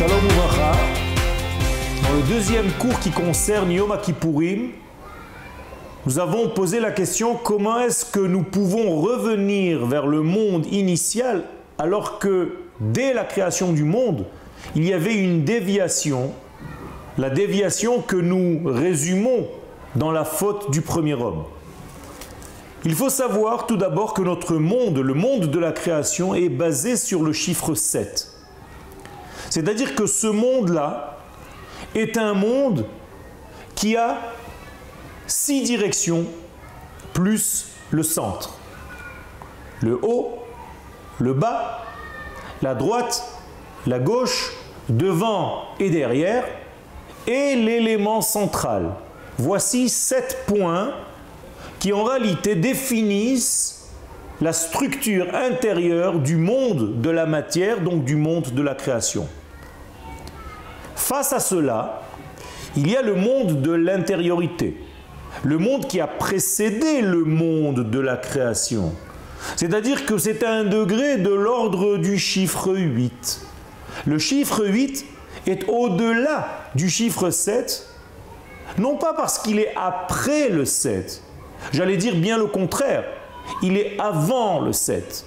Shalom Uvracha. Dans le deuxième cours qui concerne Yom Kippourim, nous avons posé la question comment est-ce que nous pouvons revenir vers le monde initial alors que dès la création du monde, il y avait une déviation, la déviation que nous résumons dans la faute du premier homme. Il faut savoir tout d'abord que notre monde, le monde de la création, est basé sur le chiffre 7. C'est-à-dire que ce monde-là est un monde qui a six directions plus le centre. Le haut, le bas, la droite, la gauche, devant et derrière, et l'élément central. Voici sept points qui en réalité définissent la structure intérieure du monde de la matière, donc du monde de la création. Face à cela, il y a le monde de l'intériorité, le monde qui a précédé le monde de la création. C'est-à-dire que c'est un degré de l'ordre du chiffre 8. Le chiffre 8 est au-delà du chiffre 7, non pas parce qu'il est après le 7, j'allais dire bien le contraire, il est avant le 7.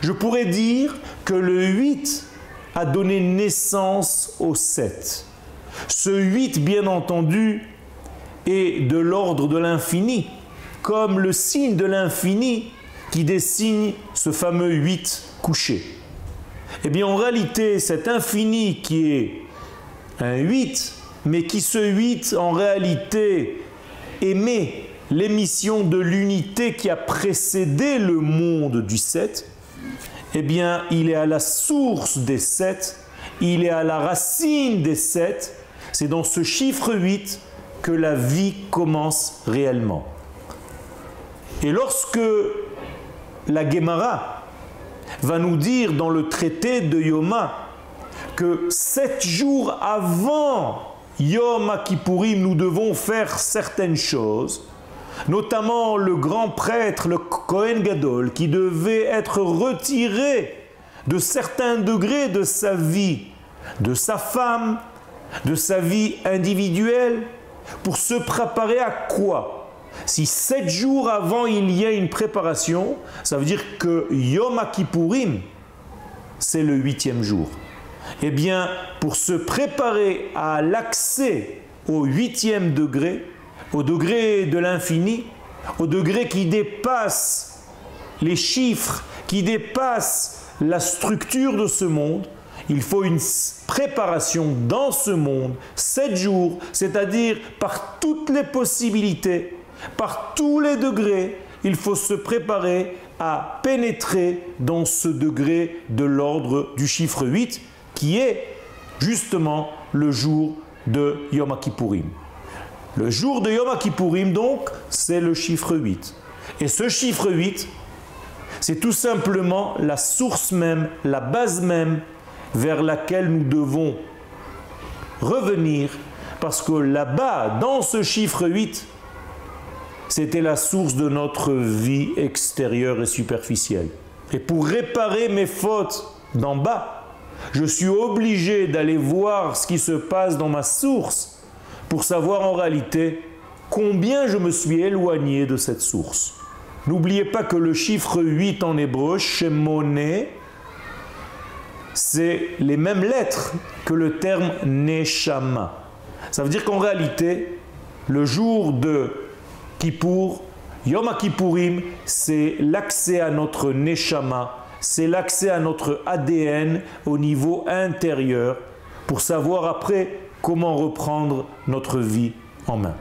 Je pourrais dire que le 8 a donné naissance au 7. Ce 8, bien entendu, est de l'ordre de l'infini, comme le signe de l'infini qui dessine ce fameux 8 couché. Eh bien, en réalité, cet infini qui est un 8, mais qui ce 8, en réalité, émet l'émission de l'unité qui a précédé le monde du 7, eh bien, il est à la source des 7, il est à la racine des 7. C'est dans ce chiffre 8 que la vie commence réellement. Et lorsque la Gemara va nous dire dans le traité de Yoma que sept jours avant Yom Kippourim, nous devons faire certaines choses, notamment le grand prêtre, le Kohen Gadol, qui devait être retiré de certains degrés de sa vie, de sa femme, de sa vie individuelle, pour se préparer à quoi? Si sept jours avant il y a une préparation, ça veut dire que Yom Kippourim, c'est le huitième jour. Eh bien, pour se préparer à l'accès au huitième degré, au degré de l'infini, au degré qui dépasse les chiffres, qui dépasse la structure de ce monde, il faut une préparation dans ce monde, sept jours, c'est-à-dire par toutes les possibilités, par tous les degrés, il faut se préparer à pénétrer dans ce degré de l'ordre du chiffre 8, qui est justement le jour de Yom Kippourim. Le jour de Yom Kippourim, donc, c'est le chiffre 8. Et ce chiffre 8, c'est tout simplement la source même, la base même vers laquelle nous devons revenir, parce que là-bas, dans ce chiffre 8, c'était la source de notre vie extérieure et superficielle. Et pour réparer mes fautes d'en bas, je suis obligé d'aller voir ce qui se passe dans ma source pour savoir en réalité combien je me suis éloigné de cette source. N'oubliez pas que le chiffre 8 en hébreu, Shemone, c'est les mêmes lettres que le terme Neshama. Ça veut dire qu'en réalité, le jour de Kippour, Yom Kippourim, c'est l'accès à notre Neshama, c'est l'accès à notre ADN au niveau intérieur pour savoir après comment reprendre notre vie en main?